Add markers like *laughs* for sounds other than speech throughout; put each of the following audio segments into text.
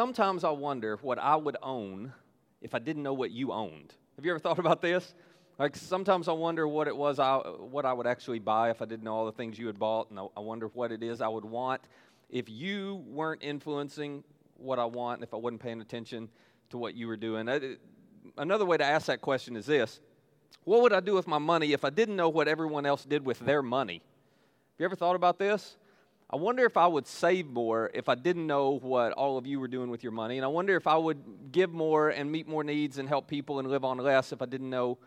Sometimes I wonder what I would own if I didn't know what you owned. Have you ever thought about this? Like sometimes I wonder what it was I, what I would actually buy if I didn't know all the things you had bought, and I wonder what it is I would want if you weren't influencing what I want, and if I wasn't paying attention to what you were doing. Another way to ask that question is this: What would I do with my money if I didn't know what everyone else did with their money? Have you ever thought about this? I wonder if I would save more if I didn't know what all of you were doing with your money. And I wonder if I would give more and meet more needs and help people and live on less if I didn't know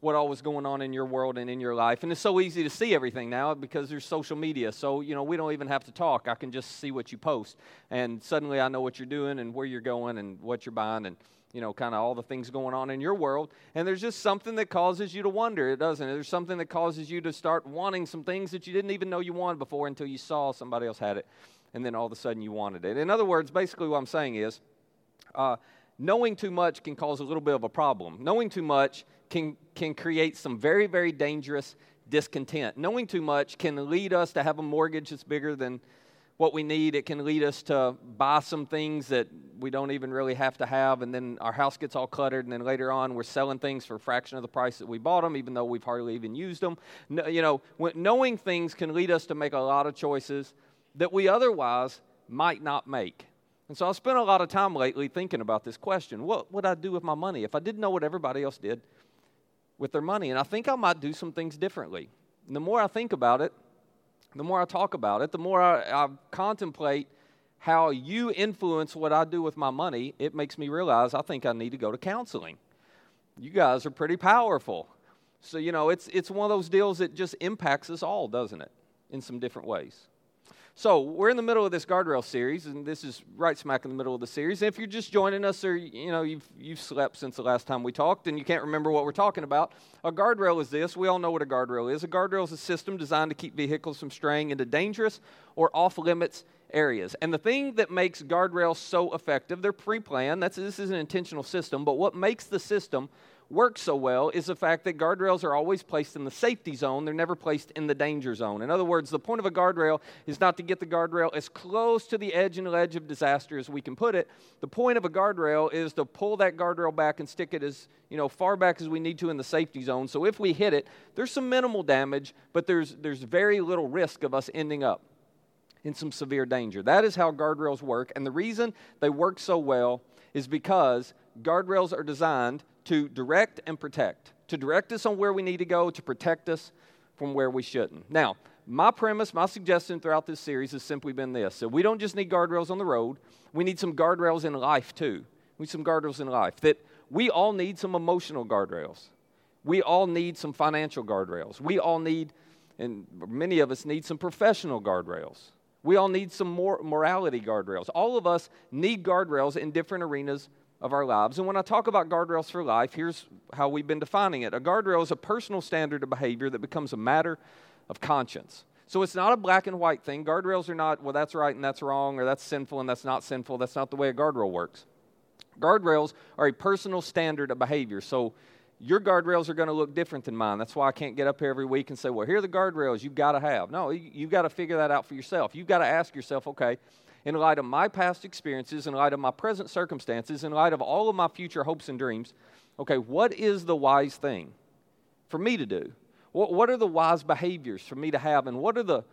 what all was going on in your world and in your life. And it's so easy to see everything now because there's social media. So, you know, we don't even have to talk. I can just see what you post. And suddenly I know what you're doing and where you're going and what you're buying and you know, kind of all the things going on in your world. And there's just something that causes you to wonder, it doesn't. There's something that causes you to start wanting some things that you didn't even know you wanted before until you saw somebody else had it. And then all of a sudden you wanted it. In other words, basically what I'm saying is uh, knowing too much can cause a little bit of a problem. Knowing too much can, can create some very, very dangerous discontent. Knowing too much can lead us to have a mortgage that's bigger than what we need. It can lead us to buy some things that we don't even really have to have, and then our house gets all cluttered, and then later on we're selling things for a fraction of the price that we bought them, even though we've hardly even used them. No, you know, knowing things can lead us to make a lot of choices that we otherwise might not make. And so I've spent a lot of time lately thinking about this question what would I do with my money if I didn't know what everybody else did with their money? And I think I might do some things differently. And the more I think about it, the more I talk about it, the more I, I contemplate how you influence what I do with my money, it makes me realize I think I need to go to counseling. You guys are pretty powerful. So, you know, it's, it's one of those deals that just impacts us all, doesn't it? In some different ways. So, we're in the middle of this guardrail series, and this is right smack in the middle of the series. And if you're just joining us or you know you've, you've slept since the last time we talked and you can't remember what we're talking about, a guardrail is this. We all know what a guardrail is. A guardrail is a system designed to keep vehicles from straying into dangerous or off limits areas. And the thing that makes guardrails so effective, they're pre planned. This is an intentional system, but what makes the system work so well is the fact that guardrails are always placed in the safety zone. They're never placed in the danger zone. In other words, the point of a guardrail is not to get the guardrail as close to the edge and ledge of disaster as we can put it. The point of a guardrail is to pull that guardrail back and stick it as you know far back as we need to in the safety zone. So if we hit it, there's some minimal damage, but there's there's very little risk of us ending up in some severe danger. That is how guardrails work, and the reason they work so well is because guardrails are designed to direct and protect, to direct us on where we need to go, to protect us from where we shouldn't. Now, my premise, my suggestion throughout this series has simply been this. So we don't just need guardrails on the road, we need some guardrails in life too. We need some guardrails in life. That we all need some emotional guardrails. We all need some financial guardrails. We all need, and many of us need some professional guardrails. We all need some more morality guardrails. All of us need guardrails in different arenas of our lives. And when I talk about guardrails for life, here's how we've been defining it a guardrail is a personal standard of behavior that becomes a matter of conscience. So it's not a black and white thing. Guardrails are not, well, that's right and that's wrong, or that's sinful and that's not sinful. That's not the way a guardrail works. Guardrails are a personal standard of behavior. So your guardrails are going to look different than mine. That's why I can't get up here every week and say, well, here are the guardrails you've got to have. No, you've got to figure that out for yourself. You've got to ask yourself, okay, in light of my past experiences, in light of my present circumstances, in light of all of my future hopes and dreams, okay, what is the wise thing for me to do? What, what are the wise behaviors for me to have, and what are the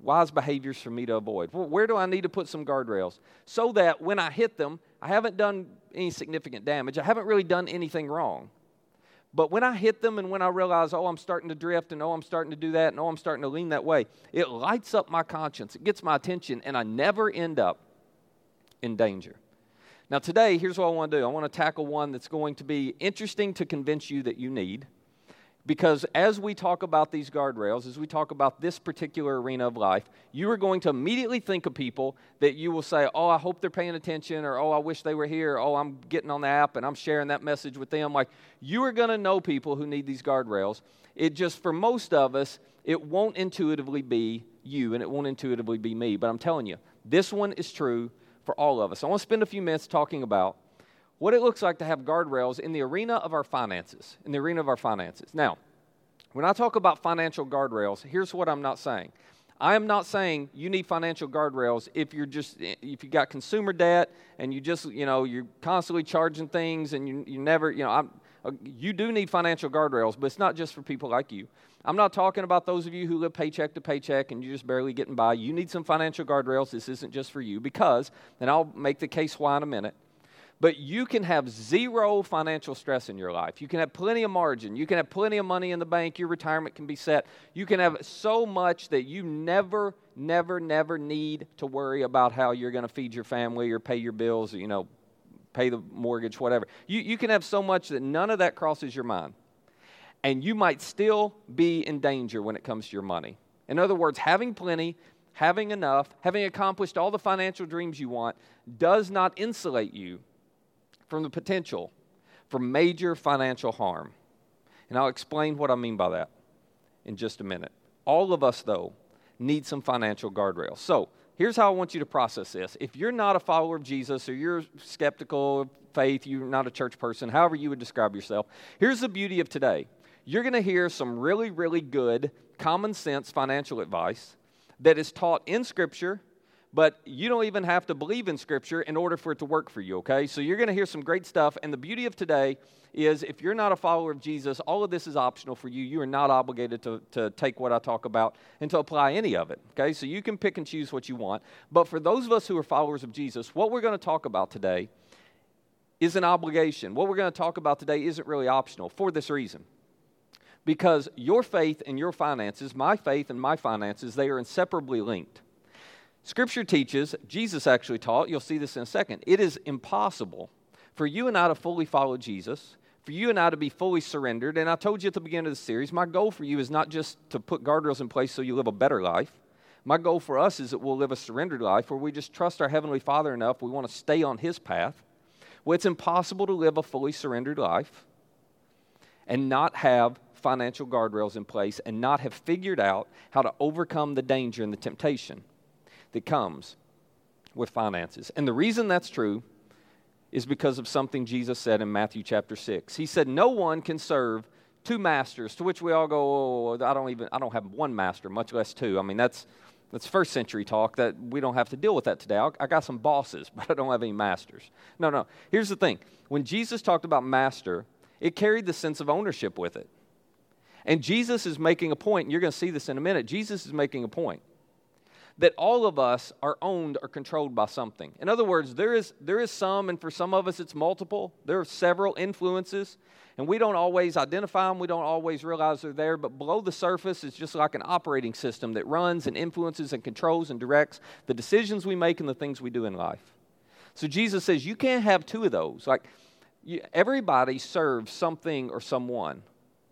wise behaviors for me to avoid? Where do I need to put some guardrails so that when I hit them, I haven't done any significant damage, I haven't really done anything wrong. But when I hit them and when I realize, oh, I'm starting to drift and oh, I'm starting to do that and oh, I'm starting to lean that way, it lights up my conscience. It gets my attention and I never end up in danger. Now, today, here's what I want to do I want to tackle one that's going to be interesting to convince you that you need because as we talk about these guardrails, as we talk about this particular arena of life, you are going to immediately think of people that you will say, Oh, I hope they're paying attention, or Oh, I wish they were here, Oh, I'm getting on the app and I'm sharing that message with them. Like, you are going to know people who need these guardrails. It just, for most of us, it won't intuitively be you and it won't intuitively be me. But I'm telling you, this one is true for all of us. I want to spend a few minutes talking about what it looks like to have guardrails in the arena of our finances. In the arena of our finances. Now, when I talk about financial guardrails, here's what I'm not saying. I am not saying you need financial guardrails if you're just if you got consumer debt and you just you know you're constantly charging things and you you never you know I'm, uh, you do need financial guardrails, but it's not just for people like you. I'm not talking about those of you who live paycheck to paycheck and you're just barely getting by. You need some financial guardrails. This isn't just for you because, and I'll make the case why in a minute but you can have zero financial stress in your life. You can have plenty of margin. You can have plenty of money in the bank. Your retirement can be set. You can have so much that you never, never, never need to worry about how you're going to feed your family or pay your bills, you know, pay the mortgage, whatever. You, you can have so much that none of that crosses your mind. And you might still be in danger when it comes to your money. In other words, having plenty, having enough, having accomplished all the financial dreams you want does not insulate you from the potential for major financial harm. And I'll explain what I mean by that in just a minute. All of us, though, need some financial guardrails. So here's how I want you to process this. If you're not a follower of Jesus or you're skeptical of faith, you're not a church person, however you would describe yourself, here's the beauty of today. You're going to hear some really, really good common sense financial advice that is taught in Scripture but you don't even have to believe in Scripture in order for it to work for you, okay? So you're going to hear some great stuff. And the beauty of today is if you're not a follower of Jesus, all of this is optional for you. You are not obligated to, to take what I talk about and to apply any of it, okay? So you can pick and choose what you want. But for those of us who are followers of Jesus, what we're going to talk about today is an obligation. What we're going to talk about today isn't really optional for this reason. Because your faith and your finances, my faith and my finances, they are inseparably linked. Scripture teaches, Jesus actually taught, you'll see this in a second, it is impossible for you and I to fully follow Jesus, for you and I to be fully surrendered. And I told you at the beginning of the series, my goal for you is not just to put guardrails in place so you live a better life. My goal for us is that we'll live a surrendered life where we just trust our Heavenly Father enough, we want to stay on His path. Well, it's impossible to live a fully surrendered life and not have financial guardrails in place and not have figured out how to overcome the danger and the temptation that comes with finances. And the reason that's true is because of something Jesus said in Matthew chapter 6. He said, No one can serve two masters, to which we all go, oh, oh, oh I don't even, I don't have one master, much less two. I mean, that's, that's first century talk that we don't have to deal with that today. I, I got some bosses, *laughs* but I don't have any masters. No, no. Here's the thing when Jesus talked about master, it carried the sense of ownership with it. And Jesus is making a point, and you're going to see this in a minute. Jesus is making a point that all of us are owned or controlled by something. In other words, there is, there is some, and for some of us it's multiple. There are several influences, and we don't always identify them, we don't always realize they're there, but below the surface is just like an operating system that runs and influences and controls and directs the decisions we make and the things we do in life. So Jesus says you can't have two of those. Like, you, everybody serves something or someone.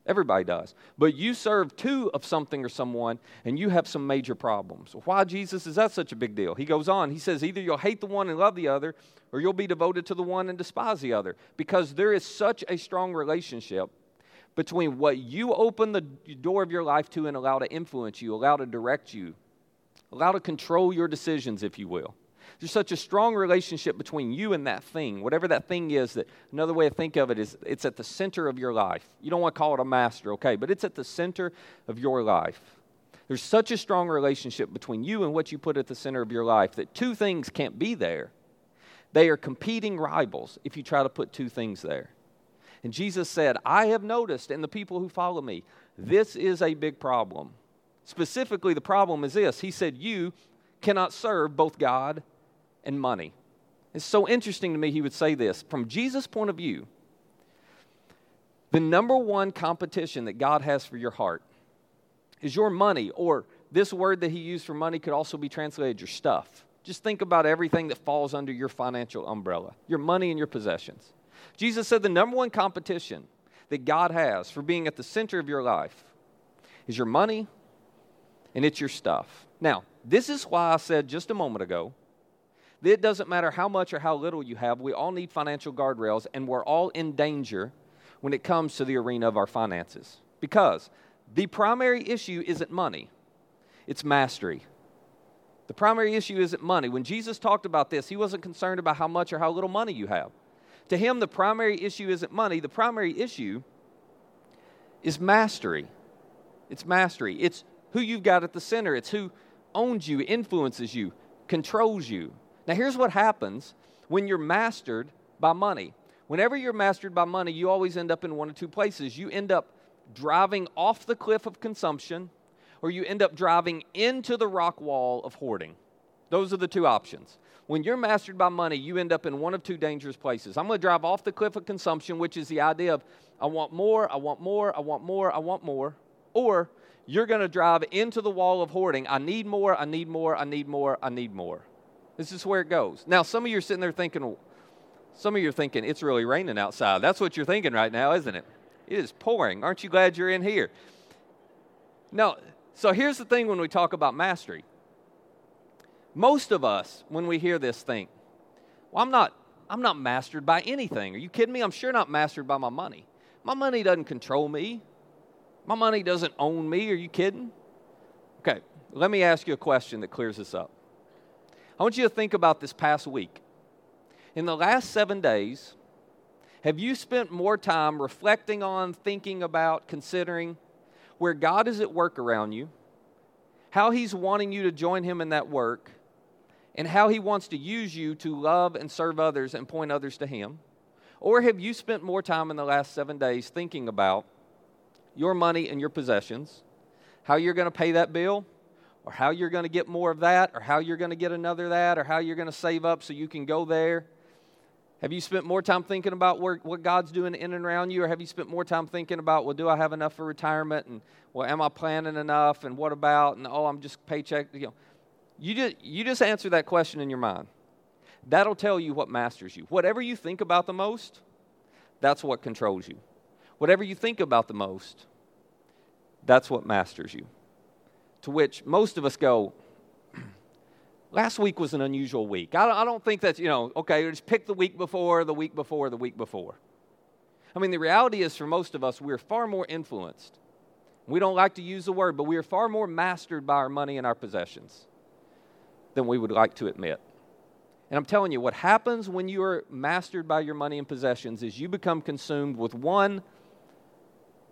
Everybody does. But you serve two of something or someone, and you have some major problems. Why, Jesus, is that such a big deal? He goes on, he says, either you'll hate the one and love the other, or you'll be devoted to the one and despise the other. Because there is such a strong relationship between what you open the door of your life to and allow to influence you, allow to direct you, allow to control your decisions, if you will. There's such a strong relationship between you and that thing, whatever that thing is. That another way to think of it is it's at the center of your life. You don't want to call it a master, okay, but it's at the center of your life. There's such a strong relationship between you and what you put at the center of your life that two things can't be there. They are competing rivals if you try to put two things there. And Jesus said, I have noticed in the people who follow me, this is a big problem. Specifically, the problem is this He said, You cannot serve both God and money. It's so interesting to me he would say this. From Jesus' point of view, the number one competition that God has for your heart is your money, or this word that he used for money could also be translated your stuff. Just think about everything that falls under your financial umbrella your money and your possessions. Jesus said the number one competition that God has for being at the center of your life is your money and it's your stuff. Now, this is why I said just a moment ago it doesn't matter how much or how little you have, we all need financial guardrails, and we're all in danger when it comes to the arena of our finances. Because the primary issue isn't money, it's mastery. The primary issue isn't money. When Jesus talked about this, he wasn't concerned about how much or how little money you have. To him, the primary issue isn't money, the primary issue is mastery. It's mastery. It's who you've got at the center, it's who owns you, influences you, controls you. Now, here's what happens when you're mastered by money. Whenever you're mastered by money, you always end up in one of two places. You end up driving off the cliff of consumption, or you end up driving into the rock wall of hoarding. Those are the two options. When you're mastered by money, you end up in one of two dangerous places. I'm going to drive off the cliff of consumption, which is the idea of I want more, I want more, I want more, I want more. Or you're going to drive into the wall of hoarding. I need more, I need more, I need more, I need more. This is where it goes. Now, some of you are sitting there thinking, some of you are thinking, it's really raining outside. That's what you're thinking right now, isn't it? It is pouring. Aren't you glad you're in here? No. So here's the thing when we talk about mastery. Most of us, when we hear this, think, well, I'm not, I'm not mastered by anything. Are you kidding me? I'm sure not mastered by my money. My money doesn't control me. My money doesn't own me. Are you kidding? Okay, let me ask you a question that clears this up. I want you to think about this past week. In the last seven days, have you spent more time reflecting on, thinking about, considering where God is at work around you, how He's wanting you to join Him in that work, and how He wants to use you to love and serve others and point others to Him? Or have you spent more time in the last seven days thinking about your money and your possessions, how you're going to pay that bill, or how you're going to get more of that, or how you're going to get another that, or how you're going to save up so you can go there? Have you spent more time thinking about where, what God's doing in and around you, or have you spent more time thinking about, well, do I have enough for retirement, and well, am I planning enough, and what about, and oh, I'm just paycheck, you know. You just, you just answer that question in your mind. That'll tell you what masters you. Whatever you think about the most, that's what controls you. Whatever you think about the most, that's what masters you. To which most of us go, *clears throat* last week was an unusual week. I don't, think that's, you know, okay, just pick the week before, the week before, the week before. I mean, the reality is for most of us, we're far more influenced. We don't like to use the word, but we are far more mastered by our money and our possessions than we would like to admit. And I'm telling you, what happens when you are mastered by your money and possessions is you become consumed with one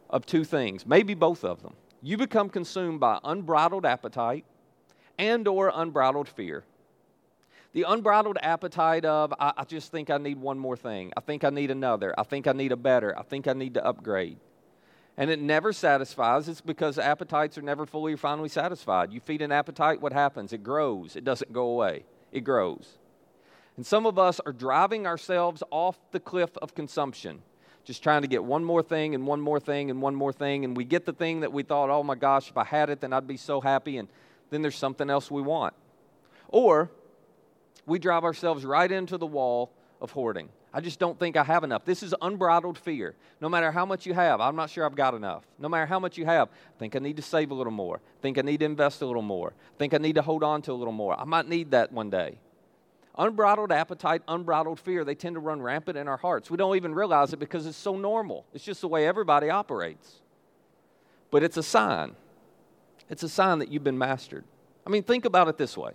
of two things, maybe both of them. You become consumed by unbridled appetite and or unbridled fear. The unbridled appetite of, I, I, just think I need one more thing. I think I need another. I think I need a better. I think I need to upgrade. And it never satisfies. It's because appetites are never fully or finally satisfied. You feed an appetite, what happens? It grows. It doesn't go away. It grows. And some of us are driving ourselves off the cliff of consumption, just trying to get one more thing and one more thing and one more thing. And we get the thing that we thought, oh my gosh, if I had it, then I'd be so happy. And then there's something else we want. Or we drive ourselves right into the wall of hoarding. I just don't think I have enough. This is unbridled fear. No matter how much you have, I'm not sure I've got enough. No matter how much you have, I think I need to save a little more. I think I need to invest a little more. I think I need to hold on to a little more. I might need that one day. Unbridled appetite, unbridled fear, they tend to run rampant in our hearts. We don't even realize it because it's so normal. It's just the way everybody operates. But it's a sign it's a sign that you've been mastered. I mean, think about it this way.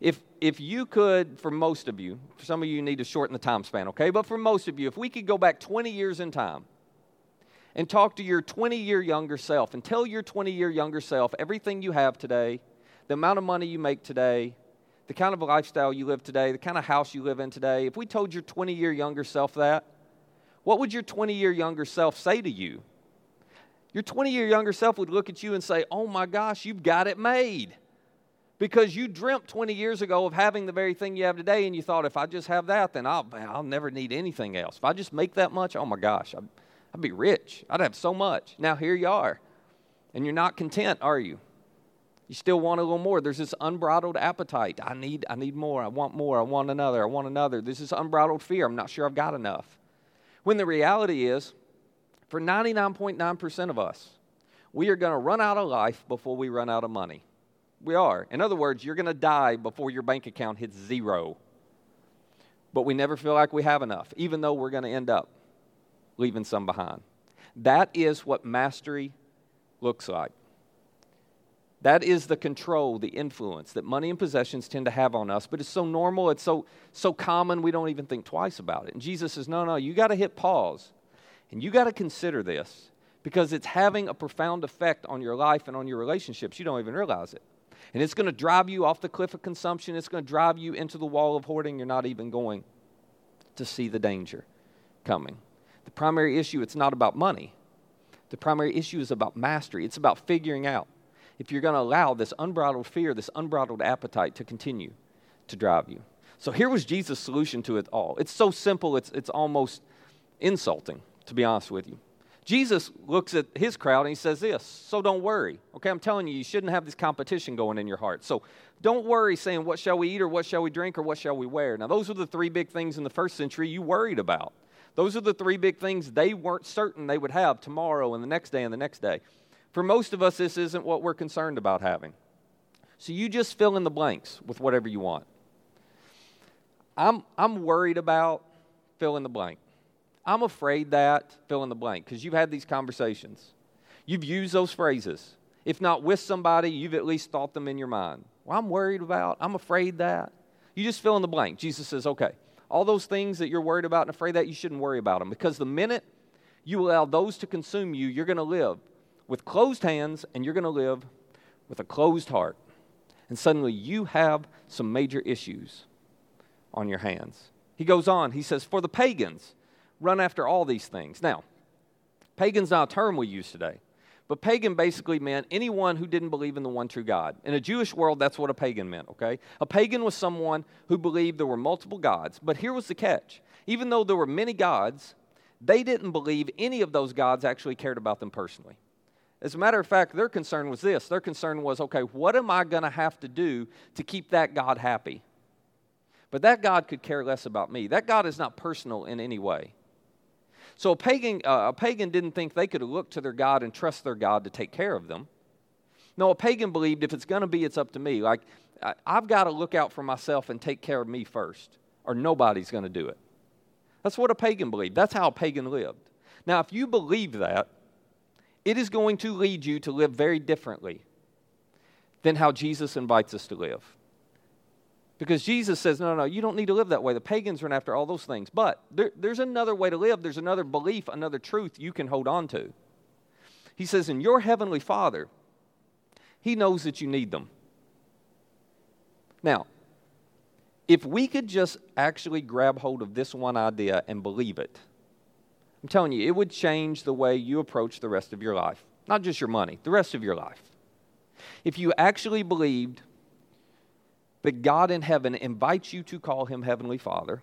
If, if you could, for most of you, for some of you need to shorten the time span, okay? But for most of you, if we could go back 20 years in time and talk to your 20 year younger self and tell your 20 year younger self everything you have today, the amount of money you make today, the kind of lifestyle you live today, the kind of house you live in today, if we told your 20 year younger self that, what would your 20 year younger self say to you? Your 20 year younger self would look at you and say, Oh my gosh, you've got it made. Because you dreamt 20 years ago of having the very thing you have today, and you thought, if I just have that, then I'll, I'll never need anything else. If I just make that much, oh my gosh, I'd, I'd be rich. I'd have so much. Now here you are. And you're not content, are you? You still want a little more. There's this unbridled appetite. I need, I need more. I want more. I want another. I want another. There's this unbridled fear. I'm not sure I've got enough. When the reality is, for 99.9% of us, we are going to run out of life before we run out of money. We are. In other words, you're going to die before your bank account hits zero. But we never feel like we have enough, even though we're going to end up leaving some behind. That is what mastery looks like. That is the control, the influence that money and possessions tend to have on us. But it's so normal, it's so, so common, we don't even think twice about it. And Jesus says, No, no, you got to hit pause and you got to consider this because it's having a profound effect on your life and on your relationships. You don't even realize it. And it's going to drive you off the cliff of consumption. It's going to drive you into the wall of hoarding. You're not even going to see the danger coming. The primary issue, it's not about money. The primary issue is about mastery. It's about figuring out if you're going to allow this unbridled fear, this unbridled appetite to continue to drive you. So here was Jesus' solution to it all. It's so simple, it's, it's almost insulting, to be honest with you. Jesus looks at his crowd and he says this, so don't worry. Okay, I'm telling you, you shouldn't have this competition going in your heart. So don't worry saying, what shall we eat or what shall we drink or what shall we wear? Now, those are the three big things in the first century you worried about. Those are the three big things they weren't certain they would have tomorrow and the next day and the next day. For most of us, this isn't what we're concerned about having. So you just fill in the blanks with whatever you want. I'm, I'm worried about fill in the blank. I'm afraid that, fill in the blank, because you've had these conversations. You've used those phrases. If not with somebody, you've at least thought them in your mind. Well, I'm worried about, I'm afraid that. You just fill in the blank. Jesus says, okay, all those things that you're worried about and afraid that, you shouldn't worry about them because the minute you allow those to consume you, you're going to live with closed hands and you're going to live with a closed heart. And suddenly you have some major issues on your hands. He goes on, he says, For the pagans, run after all these things. Now, pagan's not a term we use today, but pagan basically meant anyone who didn't believe in the one true God. In a Jewish world, that's what a pagan meant, okay? A pagan was someone who believed there were multiple gods, but here was the catch. Even though there were many gods, they didn't believe any of those gods actually cared about them personally. As a matter of fact, their concern was this their concern was, okay, what am I going to have to do to keep that God happy? But that God could care less about me. That God is not personal in any way. So a pagan, uh, a pagan didn't think they could look to their God and trust their God to take care of them. No, a pagan believed if it's going to be, it's up to me. Like, I, I've got to look out for myself and take care of me first, or nobody's going to do it. That's what a pagan believed. That's how a pagan lived. Now, if you believe that, it is going to lead you to live very differently than how Jesus invites us to live. Because Jesus says, no, no, no, you don't need to live that way. The pagans run after all those things. But there, there's another way to live, there's another belief, another truth you can hold on to. He says, in your heavenly Father, He knows that you need them. Now, if we could just actually grab hold of this one idea and believe it, I'm telling you, it would change the way you approach the rest of your life. Not just your money, the rest of your life. If you actually believed that God in heaven invites you to call him Heavenly Father,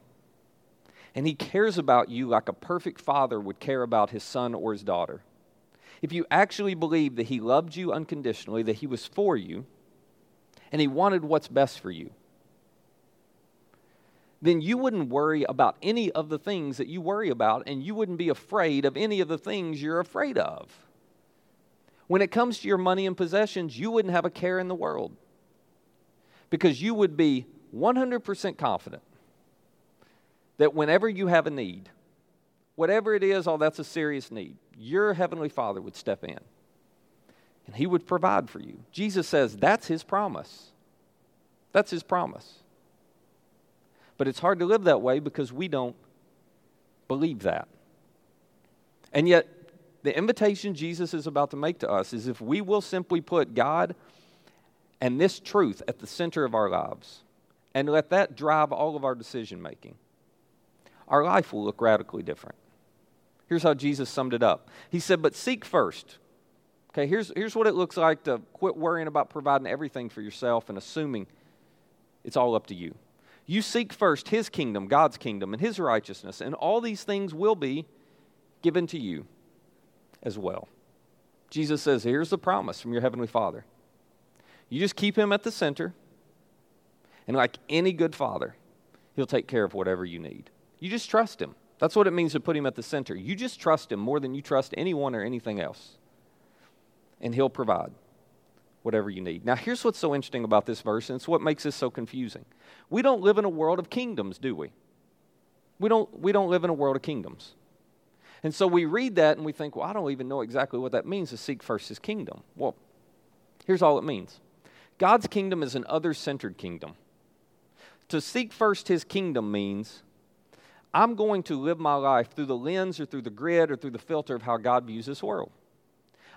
and he cares about you like a perfect father would care about his son or his daughter. If you actually believe that he loved you unconditionally, that he was for you, and he wanted what's best for you, then you wouldn't worry about any of the things that you worry about, and you wouldn't be afraid of any of the things you're afraid of. When it comes to your money and possessions, you wouldn't have a care in the world because you would be 100% confident that whenever you have a need, whatever it is, oh, that's a serious need, your Heavenly Father would step in and He would provide for you. Jesus says that's His promise. That's His promise. But it's hard to live that way because we don't believe that. And yet, the invitation Jesus is about to make to us is if we will simply put God and this truth at the center of our lives and let that drive all of our decision making, our life will look radically different. Here's how Jesus summed it up He said, But seek first. Okay, here's, here's what it looks like to quit worrying about providing everything for yourself and assuming it's all up to you. You seek first His kingdom, God's kingdom, and His righteousness, and all these things will be given to you as well. Jesus says, Here's the promise from your Heavenly Father you just keep him at the center, and like any good father, he'll take care of whatever you need. You just trust him. That's what it means to put him at the center. You just trust him more than you trust anyone or anything else, and he'll provide whatever you need. Now, here's what's so interesting about this verse, and it's what makes this so confusing. We don't live in a world of kingdoms, do we? We don't, we don't live in a world of kingdoms. And so we read that and we think, well, I don't even know exactly what that means to seek first his kingdom. Well, here's all it means God's kingdom is an other centered kingdom. To seek first his kingdom means I'm going to live my life through the lens or through the grid or through the filter of how God views this world.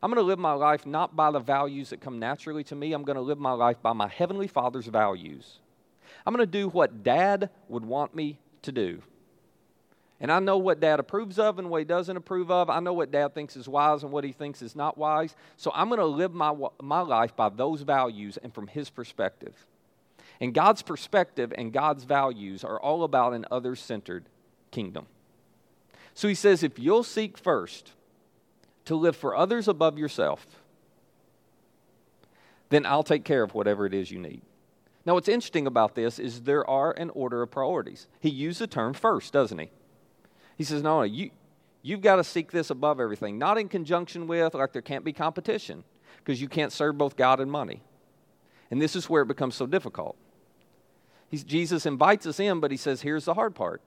I'm going to live my life not by the values that come naturally to me. I'm going to live my life by my Heavenly Father's values. I'm going to do what Dad would want me to do. And I know what dad approves of and what he doesn't approve of. I know what dad thinks is wise and what he thinks is not wise. So I'm going to live my, my life by those values and from his perspective. And God's perspective and God's values are all about an other centered kingdom. So he says, if you'll seek first to live for others above yourself, then I'll take care of whatever it is you need. Now, what's interesting about this is there are an order of priorities. He used the term first, doesn't he? He says, no, you, you've got to seek this above everything, not in conjunction with, like there can't be competition, because you can't serve both God and money. And this is where it becomes so difficult. He's, Jesus invites us in, but he says, here's the hard part.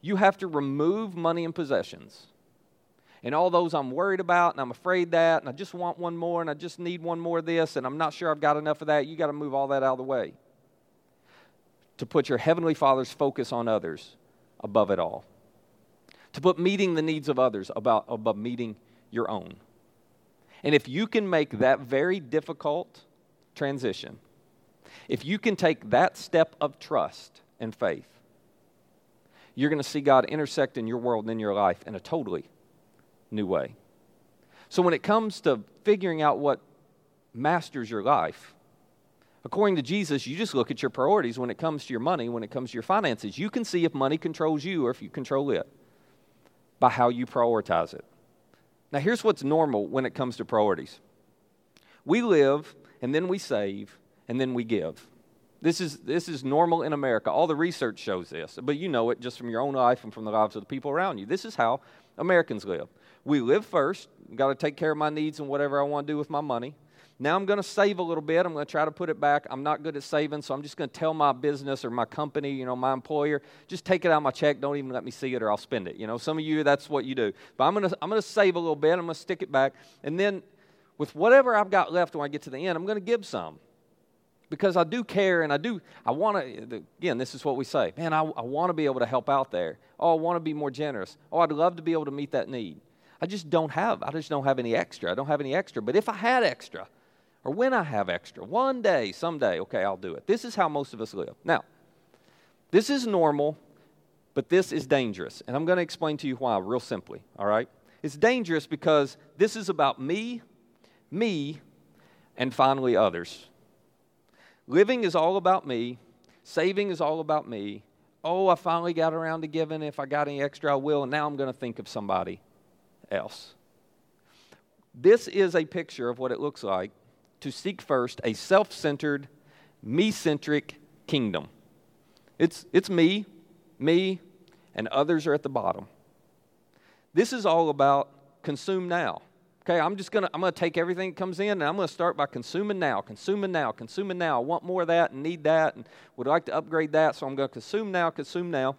You have to remove money and possessions. And all those I'm worried about, and I'm afraid that, and I just want one more, and I just need one more of this, and I'm not sure I've got enough of that. You got to move all that out of the way. To put your Heavenly Father's focus on others above it all. To put meeting the needs of others about, above meeting your own. And if you can make that very difficult transition, if you can take that step of trust and faith, you're going to see God intersect in your world and in your life in a totally new way. So when it comes to figuring out what masters your life, according to Jesus, you just look at your priorities when it comes to your money, when it comes to your finances. You can see if money controls you or if you control it by how you prioritize it. Now, here's what's normal when it comes to priorities we live, and then we save, and then we give. This is, this is normal in America. All the research shows this, but you know it just from your own life and from the lives of the people around you. This is how Americans live. We live first, got to take care of my needs and whatever I want to do with my money. Now I'm going to save a little bit. I'm going to try to put it back. I'm not good at saving, so I'm just going to tell my business or my company, you know, my employer, just take it out of my check. Don't even let me see it or I'll spend it. You know, some of you, that's what you do. But I'm going to, I'm going to save a little bit. I'm going to stick it back. And then with whatever I've got left when I get to the end, I'm going to give some because I do care and I do, I want to, again, this is what we say man, I, I want to be able to help out there. Oh, I want to be more generous. Oh, I'd love to be able to meet that need. I just don't have, I just don't have any extra. I don't have any extra. But if I had extra, or when I have extra, one day, someday, okay, I'll do it. This is how most of us live. Now, this is normal, but this is dangerous. And I'm going to explain to you why real simply, all right? It's dangerous because this is about me, me, and finally others. Living is all about me. Saving is all about me. Oh, I finally got around to giving. If I got any extra, I will. And now I'm going to think of somebody else. This is a picture of what it looks like to seek first a self centered, me centric kingdom. It's, it's me, me, and others are at the bottom. This is all about consume now. Okay, I'm just gonna I'm gonna take everything that comes in and I'm gonna start by consuming now, consuming now, consuming now. I want more of that and need that and would like to upgrade that, so I'm gonna consume now, consume now.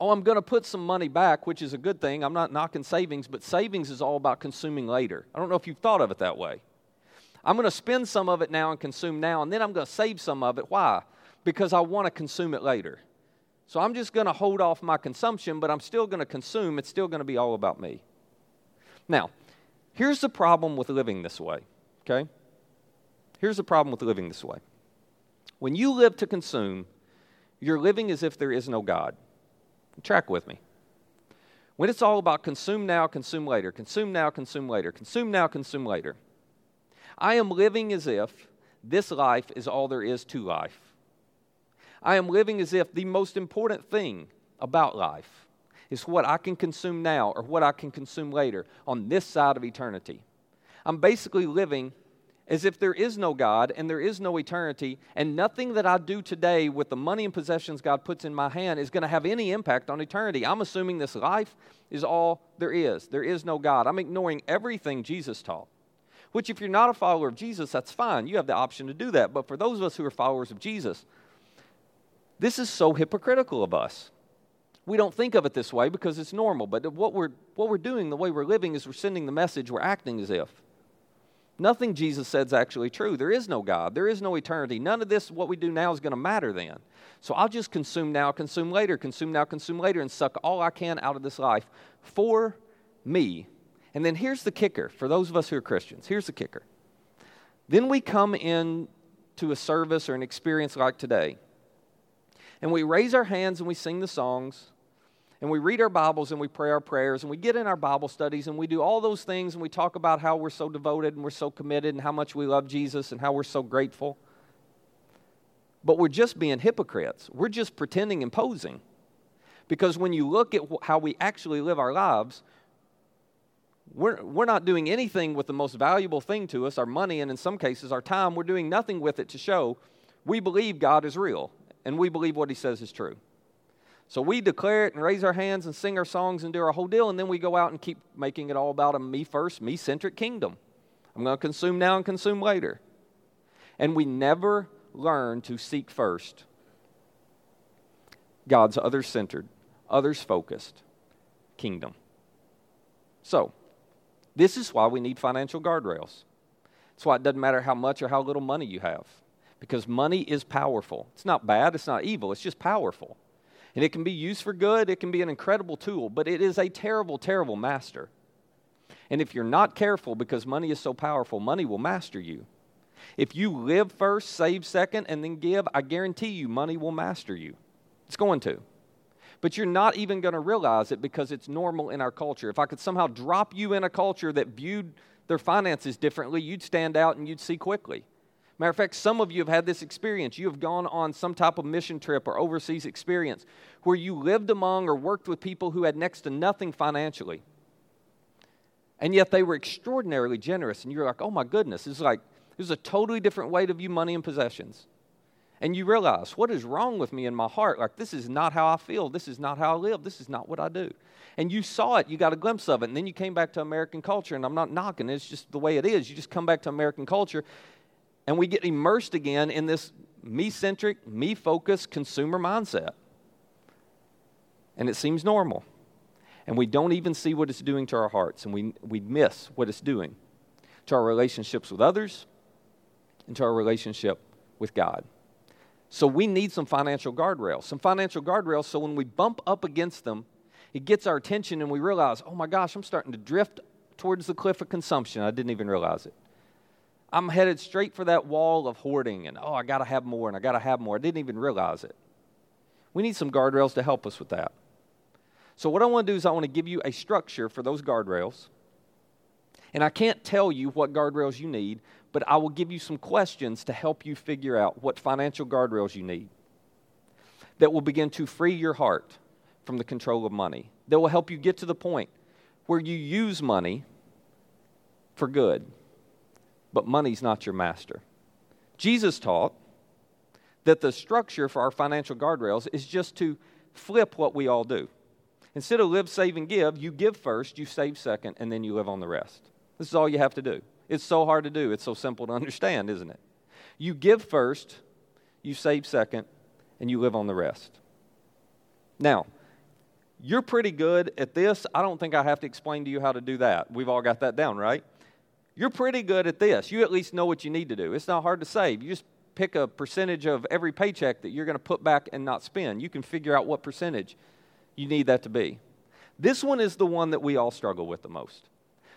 Oh, I'm gonna put some money back, which is a good thing. I'm not knocking savings, but savings is all about consuming later. I don't know if you've thought of it that way. I'm gonna spend some of it now and consume now, and then I'm gonna save some of it. Why? Because I want to consume it later. So I'm just gonna hold off my consumption, but I'm still gonna consume. It's still gonna be all about me. Now, Here's the problem with living this way, okay? Here's the problem with living this way. When you live to consume, you're living as if there is no God. Track with me. When it's all about consume now, consume later, consume now, consume later, consume now, consume later, I am living as if this life is all there is to life. I am living as if the most important thing about life is what I can consume now or what I can consume later on this side of eternity. I'm basically living as if there is no God and there is no eternity, and nothing that I do today with the money and possessions God puts in my hand is going to have any impact on eternity. I'm assuming this life is all there is. There is no God. I'm ignoring everything Jesus taught. Which, if you're not a follower of Jesus, that's fine. You have the option to do that. But for those of us who are followers of Jesus, this is so hypocritical of us we don't think of it this way because it's normal. But what we're, what we're doing, the way we're living, is we're sending the message, we're acting as if. Nothing Jesus said is actually true. There is no God. There is no eternity. None of this, what we do now, is going to matter then. So I'll just consume now, consume later, consume now, consume later, and suck all I can out of this life for me. And then here's the kicker for those of us who are Christians. Here's the kicker. Then we come in to a service or an experience like today, and we raise our hands and we sing the songs, and we read our Bibles and we pray our prayers, and we get in our Bible studies and we do all those things, and we talk about how we're so devoted and we're so committed and how much we love Jesus and how we're so grateful. But we're just being hypocrites. We're just pretending and posing. Because when you look at how we actually live our lives, we're, we're not doing anything with the most valuable thing to us, our money, and in some cases, our time. We're doing nothing with it to show we believe God is real and we believe what He says is true. So we declare it and raise our hands and sing our songs and do our whole deal, and then we go out and keep making it all about a me first, me centric kingdom. I'm going to consume now and consume later. And we never learn to seek first God's other centered, others focused kingdom. So, this is why we need financial guardrails. That's why it doesn't matter how much or how little money you have, because money is powerful. It's not bad, it's not evil, it's just powerful. And it can be used for good, it can be an incredible tool, but it is a terrible, terrible master. And if you're not careful, because money is so powerful, money will master you. If you live first, save second, and then give, I guarantee you money will master you. It's going to but you're not even going to realize it because it's normal in our culture. If I could somehow drop you in a culture that viewed their finances differently, you'd stand out and you'd see quickly. Matter of fact, some of you have had this experience. You have gone on some type of mission trip or overseas experience where you lived among or worked with people who had next to nothing financially. And yet they were extraordinarily generous. And you're like, oh my goodness, is like, this is a totally different way to view money and possessions. And you realize what is wrong with me in my heart? Like this is not how i feel. This is not how i live. This is not what i do. And you saw it. You got a glimpse of it. And then you came back to american culture and i'm not knocking. It's just the way it is. You just come back to american culture and we get immersed again in this me-centric me-focused consumer mindset and it seems normal and we don't even see what it's doing to our hearts and we, we miss what it's doing to our relationships with others and to our relationship with god so we need some financial guardrails, some financial guardrails so when we bump up against them, it gets our attention and we realize, oh my gosh, I'm starting to drift towards the cliff of consumption. I didn't even realize it. I'm headed straight for that wall of hoarding and, oh, I got to have more and I got to have more. I didn't even realize it. We need some guardrails to help us with that. So, what I want to do is, I want to give you a structure for those guardrails. And I can't tell you what guardrails you need, but I will give you some questions to help you figure out what financial guardrails you need that will begin to free your heart from the control of money, that will help you get to the point where you use money for good, but money's not your master. Jesus taught that the structure for our financial guardrails is just to flip what we all do. Instead of live, save, and give, you give first, you save second, and then you live on the rest. This is all you have to do. It's so hard to do. It's so simple to understand, isn't it? You give first, you save second, and you live on the rest. Now, you're pretty good at this. I don't think I have to explain to you how to do that. We've all got that down, right? You're pretty good at this. You at least know what you need to do. It's not hard to save. You just pick a percentage of every paycheck that you're going to put back and not spend. You can figure out what percentage you need that to be. This one is the one that we all struggle with the most.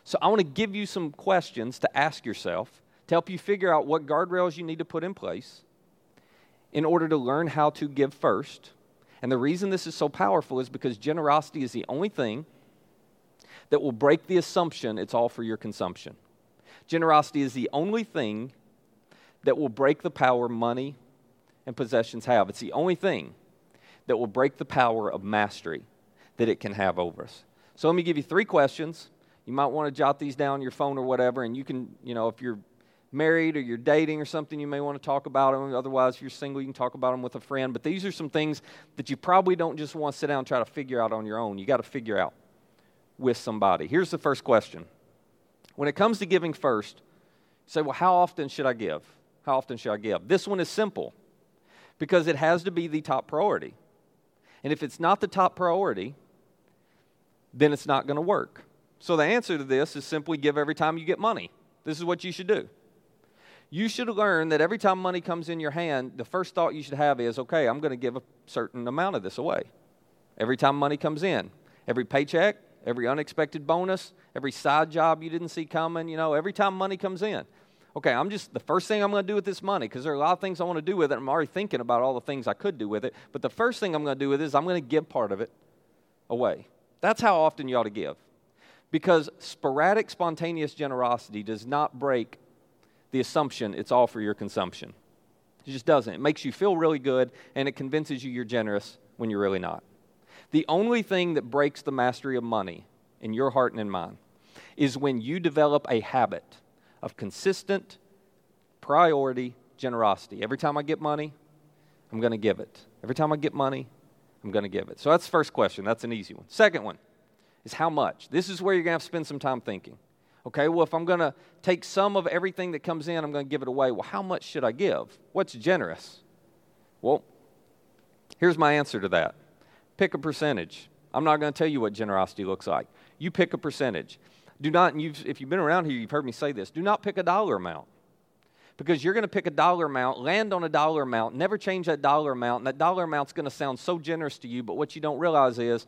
So I want to give you some questions to ask yourself to help you figure out what guardrails you need to put in place in order to learn how to give first. And the reason this is so powerful is because generosity is the only thing that will break the assumption it's all for your consumption. Generosity is the only thing that will break the power money and possessions have. It's the only thing that will break the power of mastery that it can have over us. So let me give you three questions you might want to jot these down on your phone or whatever, and you can, you know, if you're married or you're dating or something, you may want to talk about them. Otherwise, if you're single, you can talk about them with a friend. But these are some things that you probably don't just want to sit down and try to figure out on your own. You got to figure out with somebody. Here's the first question When it comes to giving first, you say, well, how often should I give? How often should I give? This one is simple because it has to be the top priority. And if it's not the top priority, then it's not going to work. So the answer to this is simply give every time you get money. This is what you should do. You should learn that every time money comes in your hand, the first thought you should have is, okay, I'm going to give a certain amount of this away. Every time money comes in, every paycheck, every unexpected bonus, every side job you didn't see coming, you know, every time money comes in. Okay, I'm just the first thing I'm going to do with this money because there are a lot of things I want to do with it. I'm already thinking about all the things I could do with it. But the first thing I'm going to do with it is I'm going to give part of it away. That's how often you ought to give. Because sporadic, spontaneous generosity does not break the assumption it's all for your consumption. It just doesn't. It makes you feel really good and it convinces you you're generous when you're really not. The only thing that breaks the mastery of money in your heart and in mine is when you develop a habit of consistent priority generosity. Every time I get money, I'm going to give it. Every time I get money, I'm going to give it. So that's the first question. That's an easy one. Second one is how much? This is where you're going to have to spend some time thinking. Okay, well, if I'm going to take some of everything that comes in, I'm going to give it away. Well, how much should I give? What's generous? Well, here's my answer to that pick a percentage. I'm not going to tell you what generosity looks like. You pick a percentage. Do not, you've, if you've been around here, you've heard me say this do not pick a dollar amount. Because you're going to pick a dollar amount, land on a dollar amount, never change that dollar amount, and that dollar amount's going to sound so generous to you, but what you don't realize is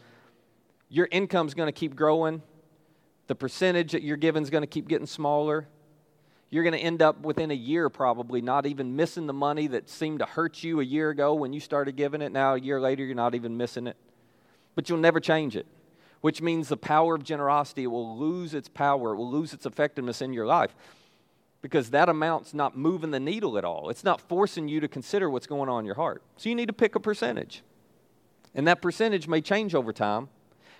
your income's going to keep growing, the percentage that you're giving is going to keep getting smaller. You're going to end up within a year probably not even missing the money that seemed to hurt you a year ago when you started giving it. Now, a year later, you're not even missing it. But you'll never change it, which means the power of generosity will lose its power, it will lose its effectiveness in your life because that amount's not moving the needle at all. It's not forcing you to consider what's going on in your heart. So you need to pick a percentage. And that percentage may change over time,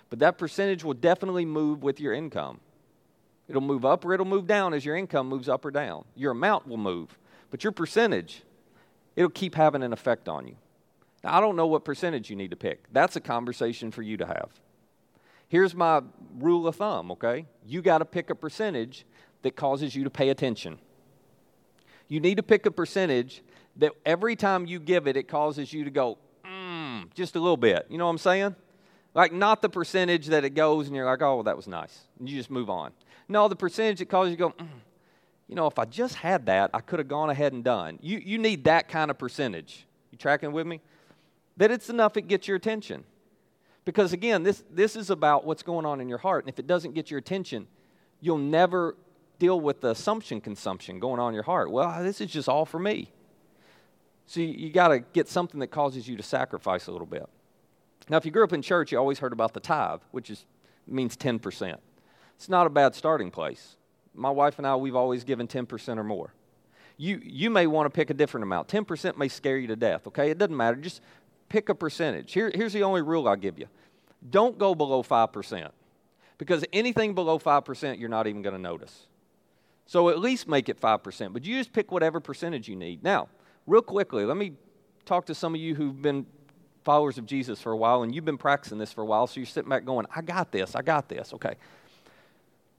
but that percentage will definitely move with your income. It'll move up or it'll move down as your income moves up or down. Your amount will move, but your percentage, it'll keep having an effect on you. Now, I don't know what percentage you need to pick. That's a conversation for you to have. Here's my rule of thumb, okay? You got to pick a percentage that causes you to pay attention. You need to pick a percentage that every time you give it, it causes you to go, mm, just a little bit. You know what I'm saying? Like, not the percentage that it goes and you're like, oh, well, that was nice. And you just move on. No, the percentage that causes you to go, mm, you know, if I just had that, I could have gone ahead and done. You, you need that kind of percentage. You tracking with me? That it's enough it gets your attention. Because again, this, this is about what's going on in your heart. And if it doesn't get your attention, you'll never deal with the assumption consumption going on in your heart. Well, this is just all for me. So you, you got to get something that causes you to sacrifice a little bit. Now, if you grew up in church, you always heard about the tithe, which is, means 10%. It's not a bad starting place. My wife and I, we've always given 10% or more. You, you may want to pick a different amount. 10% may scare you to death, okay? It doesn't matter. Just pick a percentage. Here, here's the only rule I'll give you don't go below 5%, because anything below 5%, you're not even going to notice. So at least make it 5%, but you just pick whatever percentage you need. Now, real quickly, let me talk to some of you who've been followers of Jesus for a while and you've been practicing this for a while, so you're sitting back going, I got this, I got this. Okay.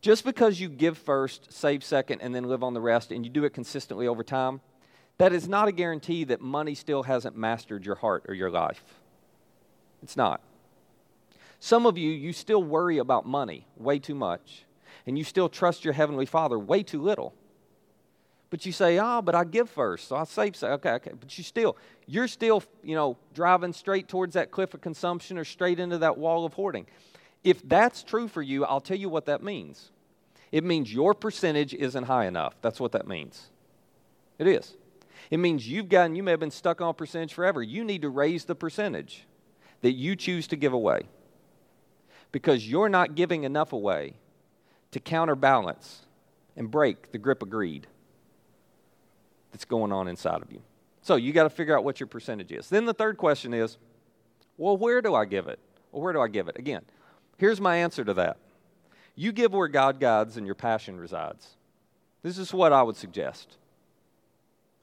Just because you give first, save second, and then live on the rest, and you do it consistently over time, that is not a guarantee that money still hasn't mastered your heart or your life. It's not. Some of you, you still worry about money way too much, and you still trust your Heavenly Father way too little. But you say, ah, oh, but I give first, so I save. Say, okay, okay. But you still, you're still, you know, driving straight towards that cliff of consumption or straight into that wall of hoarding. If that's true for you, I'll tell you what that means. It means your percentage isn't high enough. That's what that means. It is. It means you've gotten, you may have been stuck on percentage forever. You need to raise the percentage that you choose to give away because you're not giving enough away to counterbalance and break the grip of greed that's going on inside of you. So you got to figure out what your percentage is. Then the third question is, well, where do I give it? Well, where do I give it? Again, here's my answer to that. You give where God guides and your passion resides. This is what I would suggest.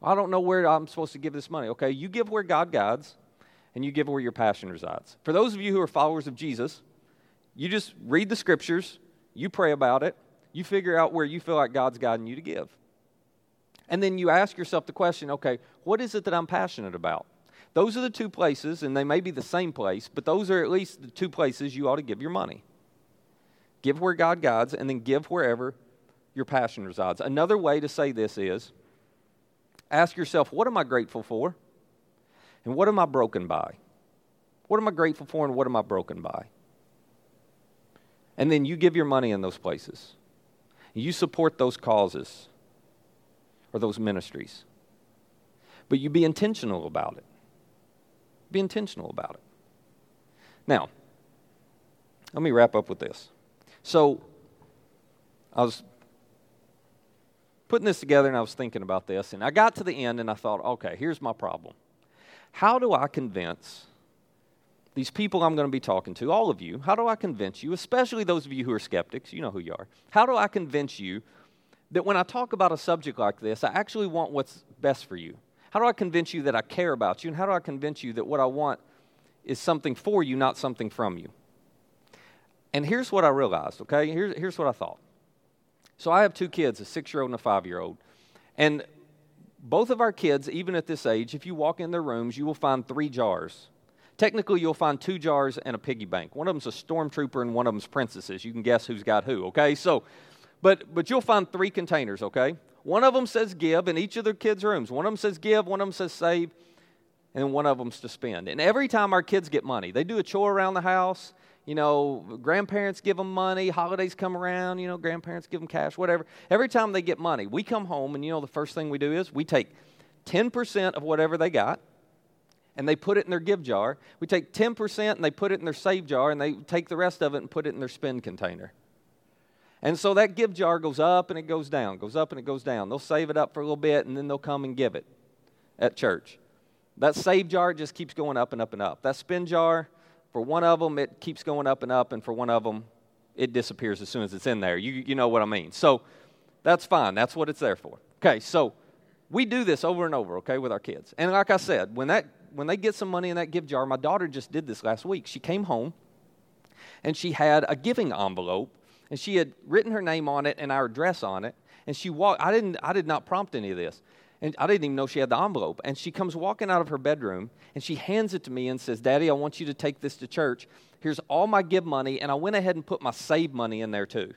I don't know where I'm supposed to give this money. Okay, you give where God guides and you give where your passion resides. For those of you who are followers of Jesus, you just read the scriptures, you pray about it, you figure out where you feel like God's guiding you to give. And then you ask yourself the question okay, what is it that I'm passionate about? Those are the two places, and they may be the same place, but those are at least the two places you ought to give your money. Give where God guides, and then give wherever your passion resides. Another way to say this is ask yourself, what am I grateful for? And what am I broken by? What am I grateful for, and what am I broken by? And then you give your money in those places. You support those causes or those ministries. But you be intentional about it. Be intentional about it. Now, let me wrap up with this. So, I was putting this together and I was thinking about this, and I got to the end and I thought, okay, here's my problem. How do I convince these people I'm going to be talking to, all of you, how do I convince you, especially those of you who are skeptics, you know who you are, how do I convince you that when I talk about a subject like this, I actually want what's best for you? How do I convince you that I care about you? And how do I convince you that what I want is something for you, not something from you? And here's what I realized, okay? Here's, here's what I thought. So I have two kids, a six year old and a five year old. And both of our kids, even at this age, if you walk in their rooms, you will find three jars Technically, you'll find two jars and a piggy bank. One of them's a stormtrooper and one of them's princesses. You can guess who's got who, okay? So, but, but you'll find three containers, okay? One of them says give in each of their kids' rooms. One of them says give, one of them says save, and one of them's to spend. And every time our kids get money, they do a chore around the house. You know, grandparents give them money, holidays come around, you know, grandparents give them cash, whatever. Every time they get money, we come home and, you know, the first thing we do is we take 10% of whatever they got and they put it in their give jar. We take 10% and they put it in their save jar, and they take the rest of it and put it in their spend container. And so that give jar goes up and it goes down, goes up and it goes down. They'll save it up for a little bit and then they'll come and give it at church. That save jar just keeps going up and up and up. That spin jar, for one of them, it keeps going up and up, and for one of them, it disappears as soon as it's in there. You, you know what I mean. So that's fine. That's what it's there for. Okay, so we do this over and over, okay, with our kids. And like I said, when that when they get some money in that give jar, my daughter just did this last week. She came home and she had a giving envelope and she had written her name on it and our address on it. And she walked, I didn't, I did not prompt any of this. And I didn't even know she had the envelope. And she comes walking out of her bedroom and she hands it to me and says, Daddy, I want you to take this to church. Here's all my give money. And I went ahead and put my save money in there too.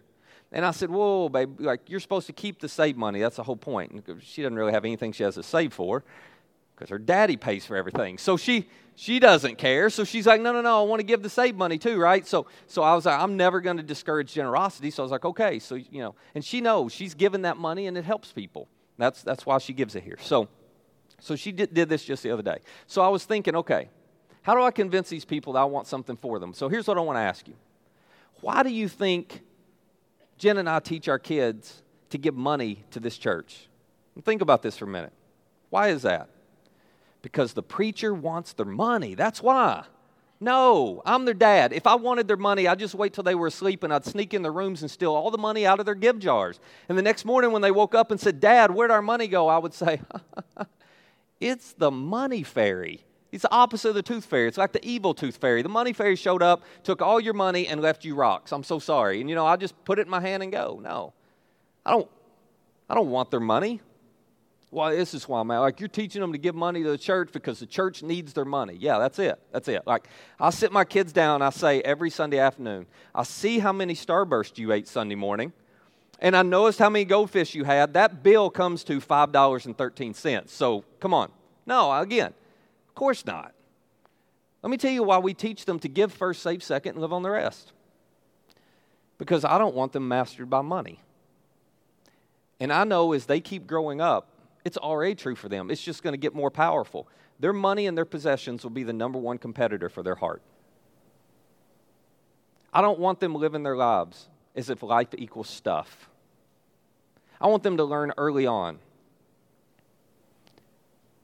And I said, Whoa, babe, like you're supposed to keep the save money. That's the whole point. And she doesn't really have anything she has to save for because her daddy pays for everything. So she she doesn't care. So she's like, no, no, no, I want to give the save money too, right? So so I was like, I'm never going to discourage generosity. So I was like, okay, so you know, and she knows she's given that money and it helps people. That's that's why she gives it here. So so she did, did this just the other day. So I was thinking, okay, how do I convince these people that I want something for them? So here's what I want to ask you. Why do you think Jen and I teach our kids to give money to this church? Think about this for a minute. Why is that? Because the preacher wants their money. That's why. No, I'm their dad. If I wanted their money, I'd just wait till they were asleep and I'd sneak in their rooms and steal all the money out of their give jars. And the next morning when they woke up and said, Dad, where'd our money go? I would say, *laughs* It's the money fairy. It's the opposite of the tooth fairy. It's like the evil tooth fairy. The money fairy showed up, took all your money, and left you rocks. I'm so sorry. And you know, I just put it in my hand and go. No. I don't I don't want their money. Well, this is why I'm. Like, you're teaching them to give money to the church because the church needs their money. Yeah, that's it. That's it. Like, I sit my kids down, I say every Sunday afternoon, I see how many Starburst you ate Sunday morning, and I noticed how many goldfish you had. That bill comes to $5.13. So, come on. No, again, of course not. Let me tell you why we teach them to give first, save second, and live on the rest. Because I don't want them mastered by money. And I know as they keep growing up, it's already true for them. It's just going to get more powerful. Their money and their possessions will be the number one competitor for their heart. I don't want them living their lives as if life equals stuff. I want them to learn early on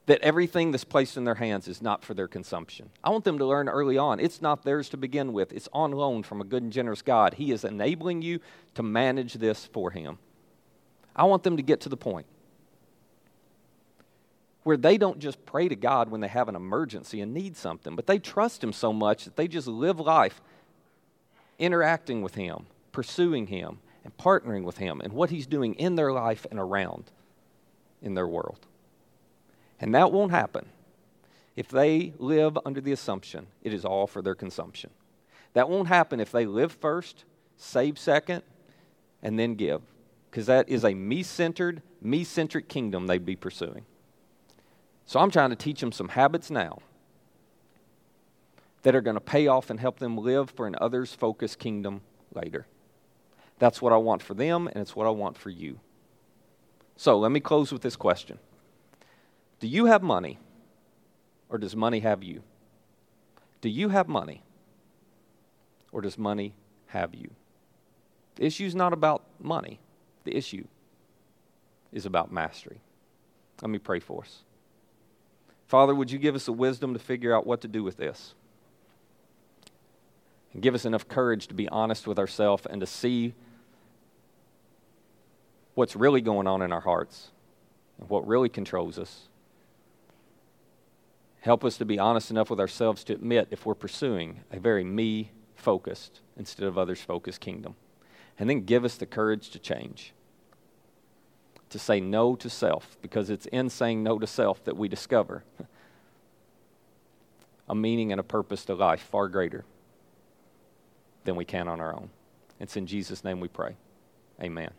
that everything that's placed in their hands is not for their consumption. I want them to learn early on it's not theirs to begin with, it's on loan from a good and generous God. He is enabling you to manage this for Him. I want them to get to the point where they don't just pray to God when they have an emergency and need something, but they trust Him so much that they just live life interacting with Him, pursuing Him, and partnering with Him and what He's doing in their life and around in their world. And that won't happen if they live under the assumption it is all for their consumption. That won't happen if they live first, save second, and then give, because that is a me centered, me centric kingdom they'd be pursuing. So I'm trying to teach them some habits now that are going to pay off and help them live for an others focused kingdom later. That's what I want for them, and it's what I want for you. So let me close with this question Do you have money, or does money have you? Do you have money, or does money have you? The issue is not about money, the issue is about mastery. Let me pray for us. Father, would you give us the wisdom to figure out what to do with this? And give us enough courage to be honest with ourselves and to see what's really going on in our hearts and what really controls us. Help us to be honest enough with ourselves to admit if we're pursuing a very me focused instead of others focused kingdom. And then give us the courage to change, to say no to self, because it's in saying no to self that we discover *laughs* a meaning and a purpose to life far greater than we can on our own. It's in Jesus' name we pray. Amen.